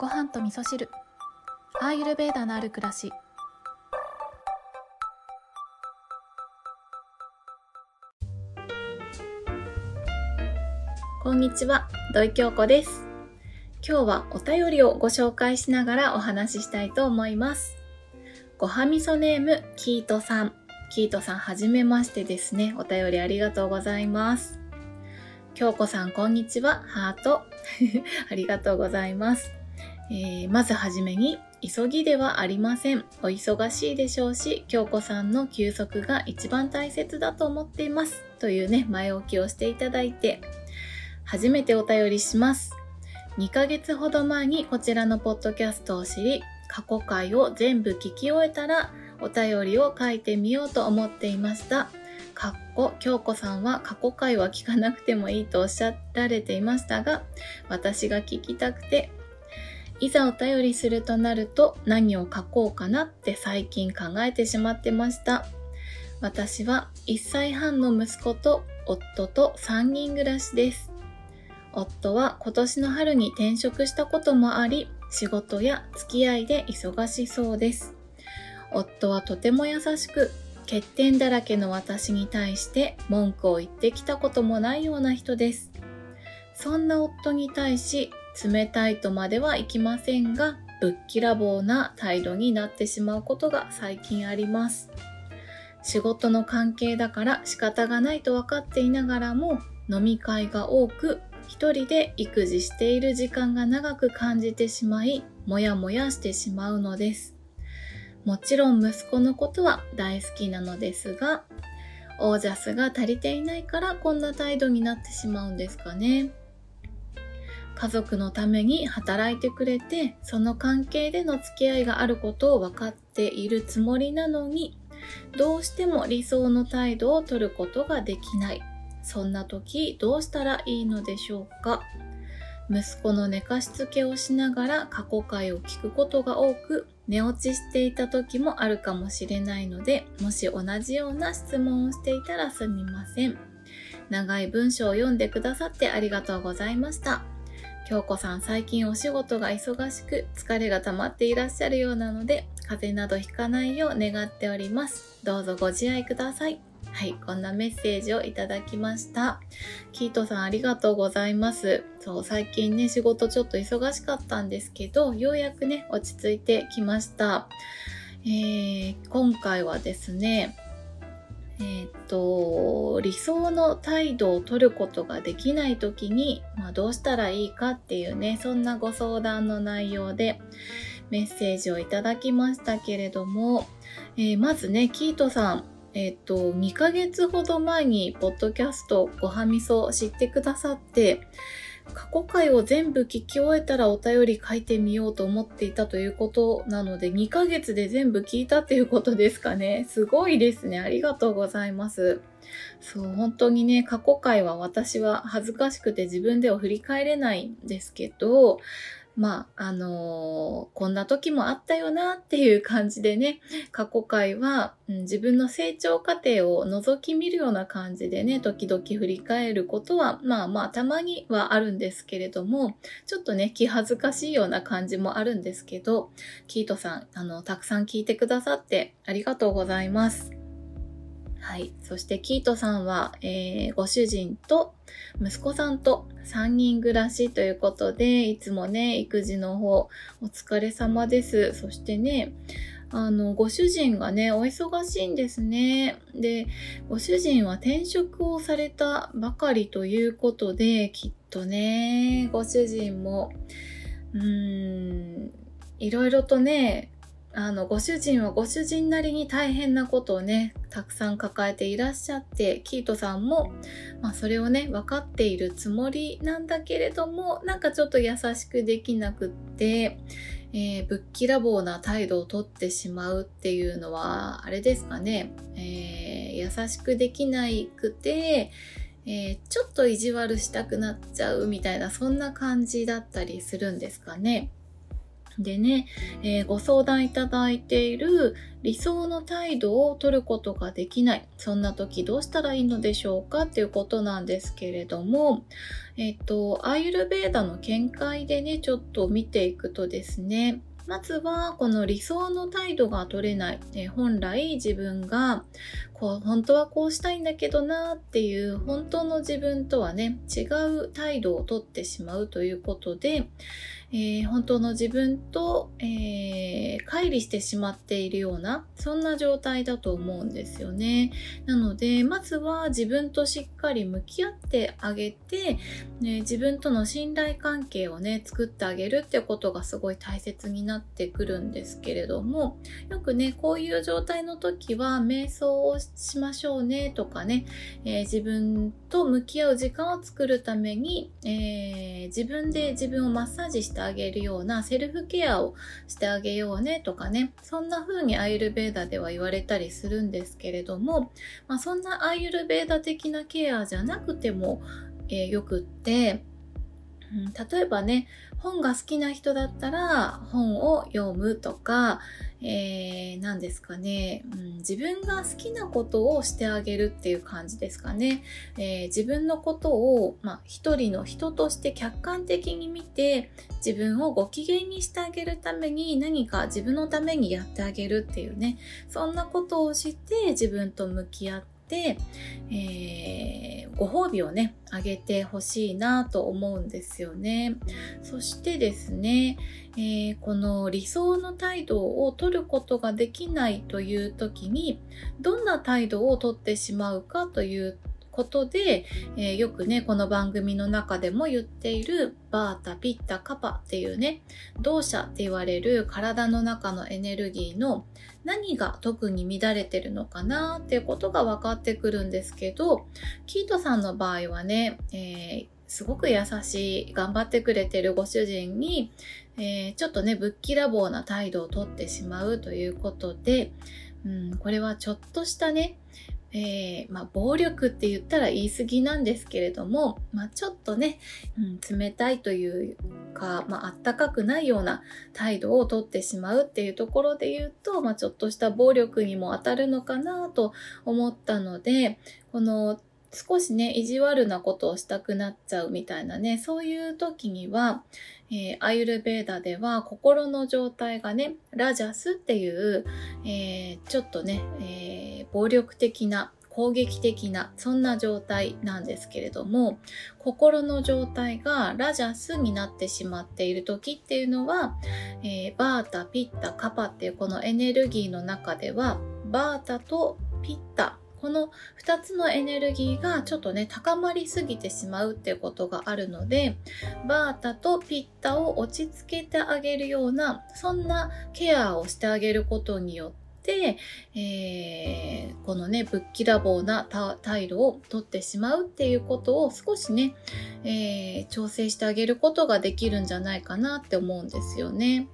ご飯と味噌汁。アーユルベーダのある暮らし。こんにちは土井京子です。今日はお便りをご紹介しながらお話ししたいと思います。ごはみそネームキートさん。キートさんはじめましてですね。お便りありがとうございます。京子さんこんにちは。ハート。ありがとうございます、えー、まずはじめに急ぎではありません。お忙しいでしょうし、京子さんの休息が一番大切だと思っています。というね、前置きをしていただいて、初めてお便りします。2ヶ月ほど前にこちらのポッドキャストを知り、過去回を全部聞き終えたら、お便りを書いてみようと思っていました。かっこ京子さんは過去回は聞かなくてもいいとおっしゃられていましたが、私が聞きたくて、いざお便りするとなると何を書こうかなって最近考えてしまってました。私は1歳半の息子と夫と3人暮らしです。夫は今年の春に転職したこともあり、仕事や付き合いで忙しそうです。夫はとても優しく、欠点だらけの私に対して文句を言ってきたこともないような人です。そんな夫に対し冷たいとまではいきませんが、ぶっきらぼうな態度になってしまうことが最近あります。仕事の関係だから仕方がないと分かっていながらも飲み会が多く一人で育児している時間が長く感じてしまいもやもやしてしまうのです。もちろん息子のことは大好きなのですが、オージャスが足りていないからこんな態度になってしまうんですかね。家族のために働いてくれて、その関係での付き合いがあることを分かっているつもりなのに、どうしても理想の態度を取ることができない。そんな時どうしたらいいのでしょうか。息子の寝かしつけをしながら過去回を聞くことが多く寝落ちしていた時もあるかもしれないのでもし同じような質問をしていたらすみません。長い文章を読んでくださってありがとうございました。京子さん最近お仕事が忙しく疲れが溜まっていらっしゃるようなので風邪などひかないよう願っておりますどうぞご自愛くださいはい、こんなメッセージをいただきました。キートさんありがとうございます。そう、最近ね、仕事ちょっと忙しかったんですけど、ようやくね、落ち着いてきました。えー、今回はですね、えー、と、理想の態度を取ることができない時に、まあ、どうしたらいいかっていうね、そんなご相談の内容でメッセージをいただきましたけれども、えー、まずね、キートさん、えっ、と、2ヶ月ほど前に、ポッドキャスト、ごはみそ知ってくださって、過去回を全部聞き終えたらお便り書いてみようと思っていたということなので、2ヶ月で全部聞いたっていうことですかね。すごいですね。ありがとうございます。そう、本当にね、過去回は私は恥ずかしくて自分では振り返れないんですけど、まあ、あのー、こんな時もあったよなっていう感じでね、過去回は、うん、自分の成長過程を覗き見るような感じでね、時々振り返ることは、まあまあ、たまにはあるんですけれども、ちょっとね、気恥ずかしいような感じもあるんですけど、キートさん、あの、たくさん聞いてくださってありがとうございます。はい。そしてキートさんは、えー、ご主人と息子さんと3人暮らしということで、いつもね、育児の方、お疲れ様です。そしてね、あの、ご主人がね、お忙しいんですね。で、ご主人は転職をされたばかりということで、きっとね、ご主人も、うーん、いろいろとね、あの、ご主人はご主人なりに大変なことをね、たくさん抱えていらっしゃって、キートさんも、まあ、それをね、分かっているつもりなんだけれども、なんかちょっと優しくできなくって、えー、ぶっきらぼうな態度をとってしまうっていうのは、あれですかね、えー、優しくできなくて、えー、ちょっと意地悪したくなっちゃうみたいな、そんな感じだったりするんですかね。でね、えー、ご相談いただいている理想の態度を取ることができない。そんな時どうしたらいいのでしょうかっていうことなんですけれども、えっ、と、アーユルベーダの見解でね、ちょっと見ていくとですね、まずはこの理想の態度が取れない、え本来自分がこう本当はこうしたいんだけどなっていう本当の自分とはね違う態度をとってしまうということで、えー、本当の自分と、えー、乖離してしまっているようなそんな状態だと思うんですよね。なのでまずは自分としっかり向き合ってあげて、ね、自分との信頼関係をね作ってあげるってことがすごい大切になってくるんですけれどもよくねこういう状態の時は瞑想をしましょうねとかね、えー、自分と向き合う時間を作るために、えー、自分で自分をマッサージしててあげるようなセルフケアをしてあげようねとかね、そんな風にアイルベーダでは言われたりするんですけれども、まあ、そんなアイルベーダ的なケアじゃなくても、えー、よくって、例えばね、本が好きな人だったら本を読むとか、えー、何ですかね、うん、自分が好きなことをしてあげるっていう感じですかね。えー、自分のことを、まあ、一人の人として客観的に見て、自分をご機嫌にしてあげるために何か自分のためにやってあげるっていうね、そんなことをして自分と向き合って、えー、ご褒美をね、あげてほしいなと思うんですよね。そしてですね、えー、この理想の態度を取ることができないという時に、どんな態度をとってしまうかということで、えー、よくね、この番組の中でも言っているバータ、ピッタ、カパっていうね、動作って言われる体の中のエネルギーの何が特に乱れてるのかなっていうことが分かってくるんですけど、キートさんの場合はね、えー、すごく優しい、頑張ってくれてるご主人に、えー、ちょっとね、ぶっきらぼうな態度をとってしまうということで、うん、これはちょっとしたね、えー、まあ、暴力って言ったら言い過ぎなんですけれども、まあ、ちょっとね、うん、冷たいというか、まあ、あったかくないような態度をとってしまうっていうところで言うと、まあ、ちょっとした暴力にも当たるのかなと思ったので、この少しね、意地悪なことをしたくなっちゃうみたいなね、そういう時には、えー、アユルベーダでは心の状態がね、ラジャスっていう、えー、ちょっとね、えー、暴力的な攻撃的なそんな状態なんですけれども心の状態がラジャスになってしまっている時っていうのは、えー、バータピッタカパっていうこのエネルギーの中ではバータとピッタこの2つのエネルギーがちょっとね高まりすぎてしまうっていうことがあるのでバータとピッタを落ち着けてあげるようなそんなケアをしてあげることによって、えー、このねぶっきらぼうな態度をとってしまうっていうことを少しね、えー、調整してあげることができるんじゃないかなって思うんですよね。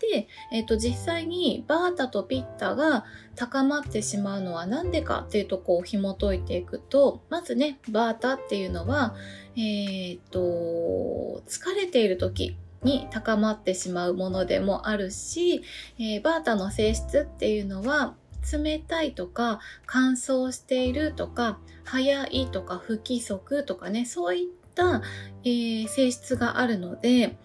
で、えっ、ー、と、実際にバータとピッタが高まってしまうのは何でかっていうとこを紐解いていくと、まずね、バータっていうのは、えっ、ー、と、疲れている時に高まってしまうものでもあるし、えー、バータの性質っていうのは、冷たいとか乾燥しているとか早いとか不規則とかねそういった、えー、性質があるので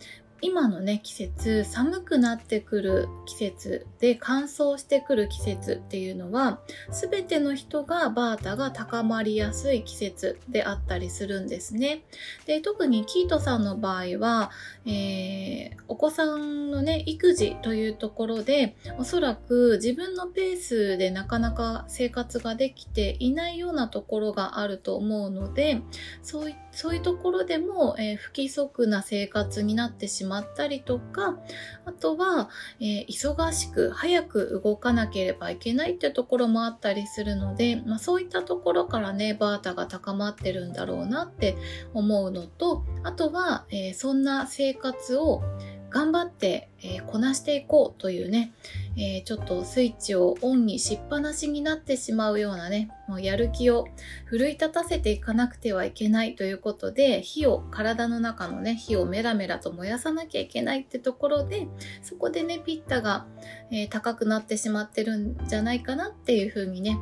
今のね季節寒くなってくる季節で乾燥してくる季節っていうのは全ての人がバータが高まりやすい季節であったりするんですね。で特にキートさんの場合は、えー、お子さんのね育児というところでおそらく自分のペースでなかなか生活ができていないようなところがあると思うのでそういそういうところでも、えー、不規則な生活になってしまったりとか、あとは、えー、忙しく早く動かなければいけないっていうところもあったりするので、まあ、そういったところからね、バータが高まってるんだろうなって思うのと、あとは、え、そんな生活活を頑張って、えー、こなしていこうというね、えー、ちょっとスイッチをオンにしっぱなしになってしまうようなね、もうやる気を奮い立たせていかなくてはいけないということで、火を、体の中のね、火をメラメラと燃やさなきゃいけないってところで、そこでね、ピッタが、えー、高くなってしまってるんじゃないかなっていうふうにね、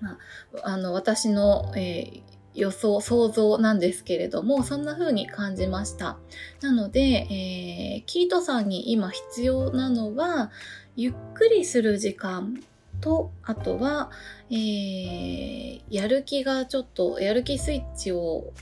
まあ、あの、私の、えー予想、想像なんですけれども、そんな風に感じました。なので、えー、キートさんに今必要なのは、ゆっくりする時間と、あとは、えー、やる気がちょっと、やる気スイッチを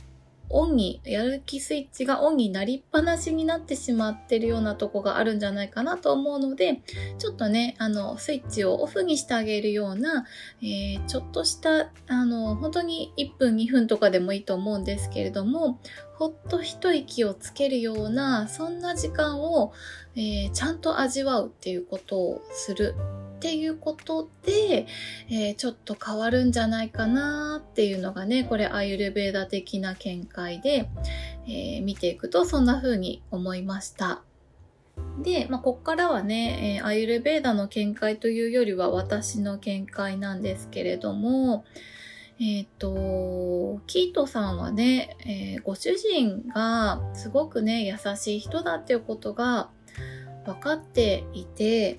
オンに、やる気スイッチがオンになりっぱなしになってしまってるようなとこがあるんじゃないかなと思うので、ちょっとね、あの、スイッチをオフにしてあげるような、えー、ちょっとした、あの、本当に1分2分とかでもいいと思うんですけれども、ほっと一息をつけるような、そんな時間を、えー、ちゃんと味わうっていうことをするっていうことで、えー、ちょっと変わるんじゃないかなっていうのがね、これアイルベーダ的な見解で、えー、見ていくとそんな風に思いました。で、まあ、こっからはね、えー、アイルベーダの見解というよりは私の見解なんですけれども、えっ、と、キートさんはね、えー、ご主人がすごくね、優しい人だっていうことが分かっていて、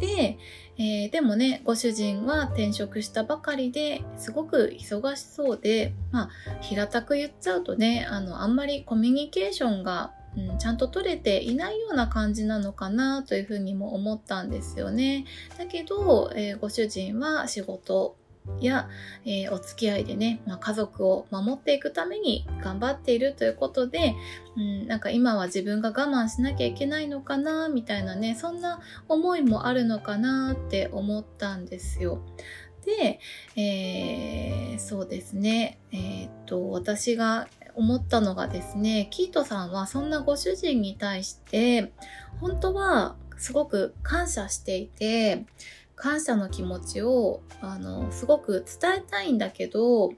で、えー、でもね、ご主人は転職したばかりですごく忙しそうで、まあ、平たく言っちゃうとね、あの、あんまりコミュニケーションが、うん、ちゃんと取れていないような感じなのかなというふうにも思ったんですよね。だけど、えー、ご主人は仕事や、えー、お付き合いでね、まあ、家族を守っていくために頑張っているということで、うん、なんか今は自分が我慢しなきゃいけないのかな、みたいなね、そんな思いもあるのかなって思ったんですよ。で、えー、そうですね、えー、っと、私が思ったのがですね、キートさんはそんなご主人に対して、本当はすごく感謝していて、感謝の気持ちをあのすごく伝えたいんだけど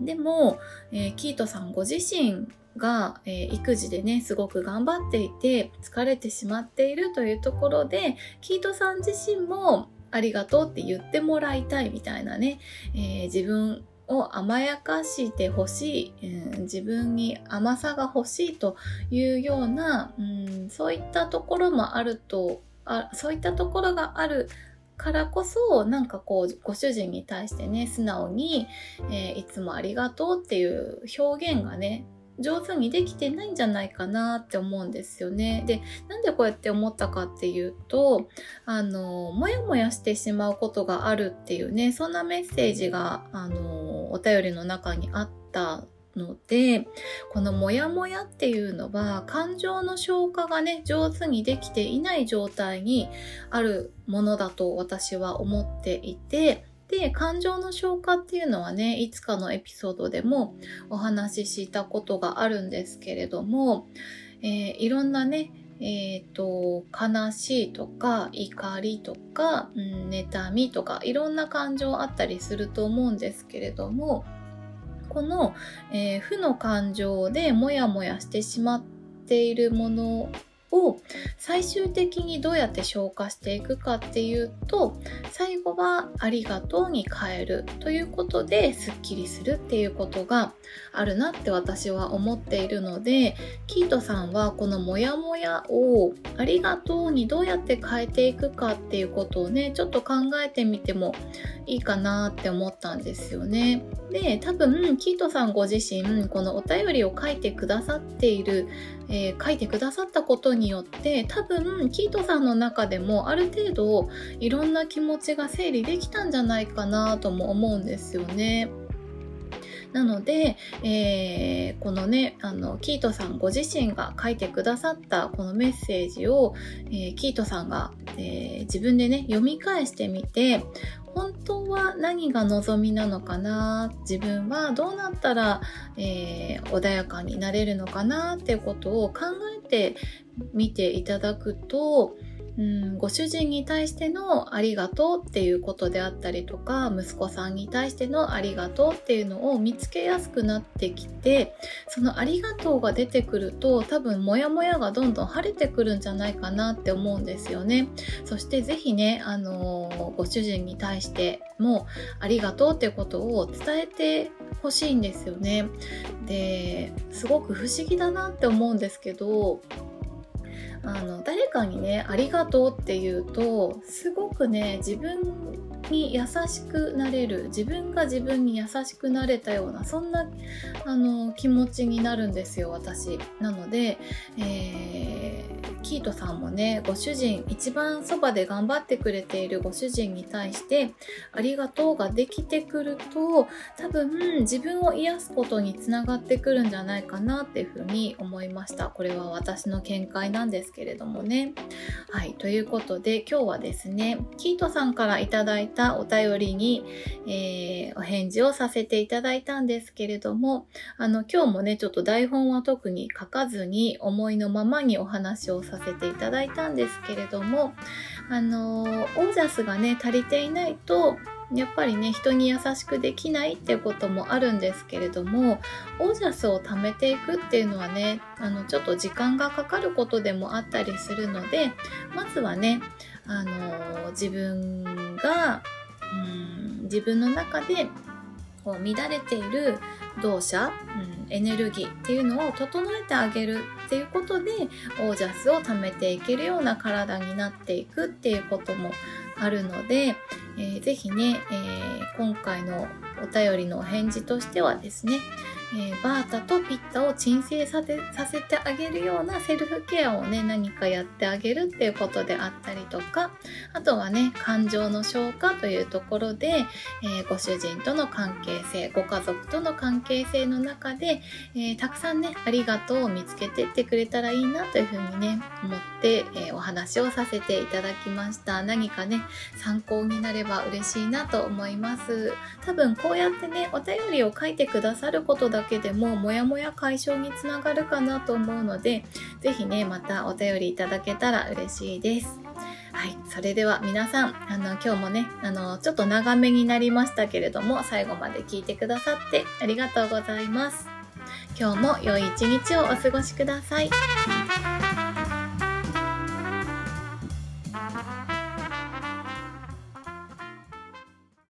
でも、えー、キートさんご自身が、えー、育児でねすごく頑張っていて疲れてしまっているというところでキートさん自身もありがとうって言ってもらいたいみたいなね、えー、自分を甘やかしてほしい、うん、自分に甘さが欲しいというような、うん、そういったところもあるとあそういったところがあるからこそなんかこうご主人に対してね素直に、えー、いつもありがとうっていう表現がね上手にできてないんじゃないかなって思うんですよね。で、なんでこうやって思ったかっていうと、あの、もやもやしてしまうことがあるっていうね、そんなメッセージが、あの、お便りの中にあったのでこのモヤモヤっていうのは感情の消化がね上手にできていない状態にあるものだと私は思っていてで感情の消化っていうのはねいつかのエピソードでもお話ししたことがあるんですけれども、えー、いろんなねえっ、ー、と、悲しいとか、怒りとか、うん、妬みとか、いろんな感情あったりすると思うんですけれども、この、えー、負の感情でモヤモヤしてしまっているものを最終的にどうやって消化していくかっていうと最後はありがとうに変えるということですっきりするっていうことがあるなって私は思っているのでキートさんはこのモヤモヤをありがとうにどうやって変えていくかっていうことをねちょっと考えてみてもいいかなって思ったんですよね。で多分キートさんご自身このお便りを書いてくださっている、えー、書いてくださったことによって多分キートさんの中でもある程度いろんな気持ちが整理できたんじゃないかなとも思うんですよね。なので、えー、このね、あの、キートさんご自身が書いてくださったこのメッセージを、えー、キートさんが、えー、自分でね、読み返してみて、本当は何が望みなのかな？自分はどうなったら、えー、穏やかになれるのかな？っていうことを考えてみていただくとうん、ご主人に対してのありがとうっていうことであったりとか、息子さんに対してのありがとうっていうのを見つけやすくなってきて、そのありがとうが出てくると、多分モヤモヤがどんどん晴れてくるんじゃないかなって思うんですよね。そしてぜひね、あの、ご主人に対してもありがとうってことを伝えてほしいんですよね。ですごく不思議だなって思うんですけどあの誰かにね「ありがとう」って言うとすごくね自分に優しくなれる自分が自分に優しくなれたようなそんなあの気持ちになるんですよ私。なので、えー、キートさんもねご主人一番そばで頑張ってくれているご主人に対してありがとうができてくると多分自分を癒すことにつながってくるんじゃないかなっていうふうに思いました。これは私の見解なんですけれどもね。はいということで今日はですねキートさんからいただいたお便りに、えー、お返事をさせていただいたんですけれども、あの、今日もね、ちょっと台本は特に書かずに思いのままにお話をさせていただいたんですけれども、あの、オージャスがね、足りていないと、やっぱりね人に優しくできないっていうこともあるんですけれどもオージャスを貯めていくっていうのはねあのちょっと時間がかかることでもあったりするのでまずはねあの自分がうん自分の中でこう乱れている動作、うん、エネルギーっていうのを整えてあげるっていうことでオージャスを貯めていけるような体になっていくっていうこともあるので、えー、ぜひね、えー、今回のお便りのお返事としてはですね、えー、バータとピッタを鎮静させさせてあげるようなセルフケアをね何かやってあげるっていうことであったりとかあとはね感情の消化というところで、えー、ご主人との関係性ご家族との関係性の中で、えー、たくさんねありがとうを見つけてってくれたらいいなというふうにね思って、えお話をさせていただきました。何かね参考になれば嬉しいなと思います。多分こうやってねお便りを書いてくださることだけでもモヤモヤ解消につながるかなと思うので是非ねまたお便りいただけたら嬉しいです。はい。それでは皆さん、あの、今日もね、あの、ちょっと長めになりましたけれども、最後まで聞いてくださってありがとうございます。今日も良い一日をお過ごしください。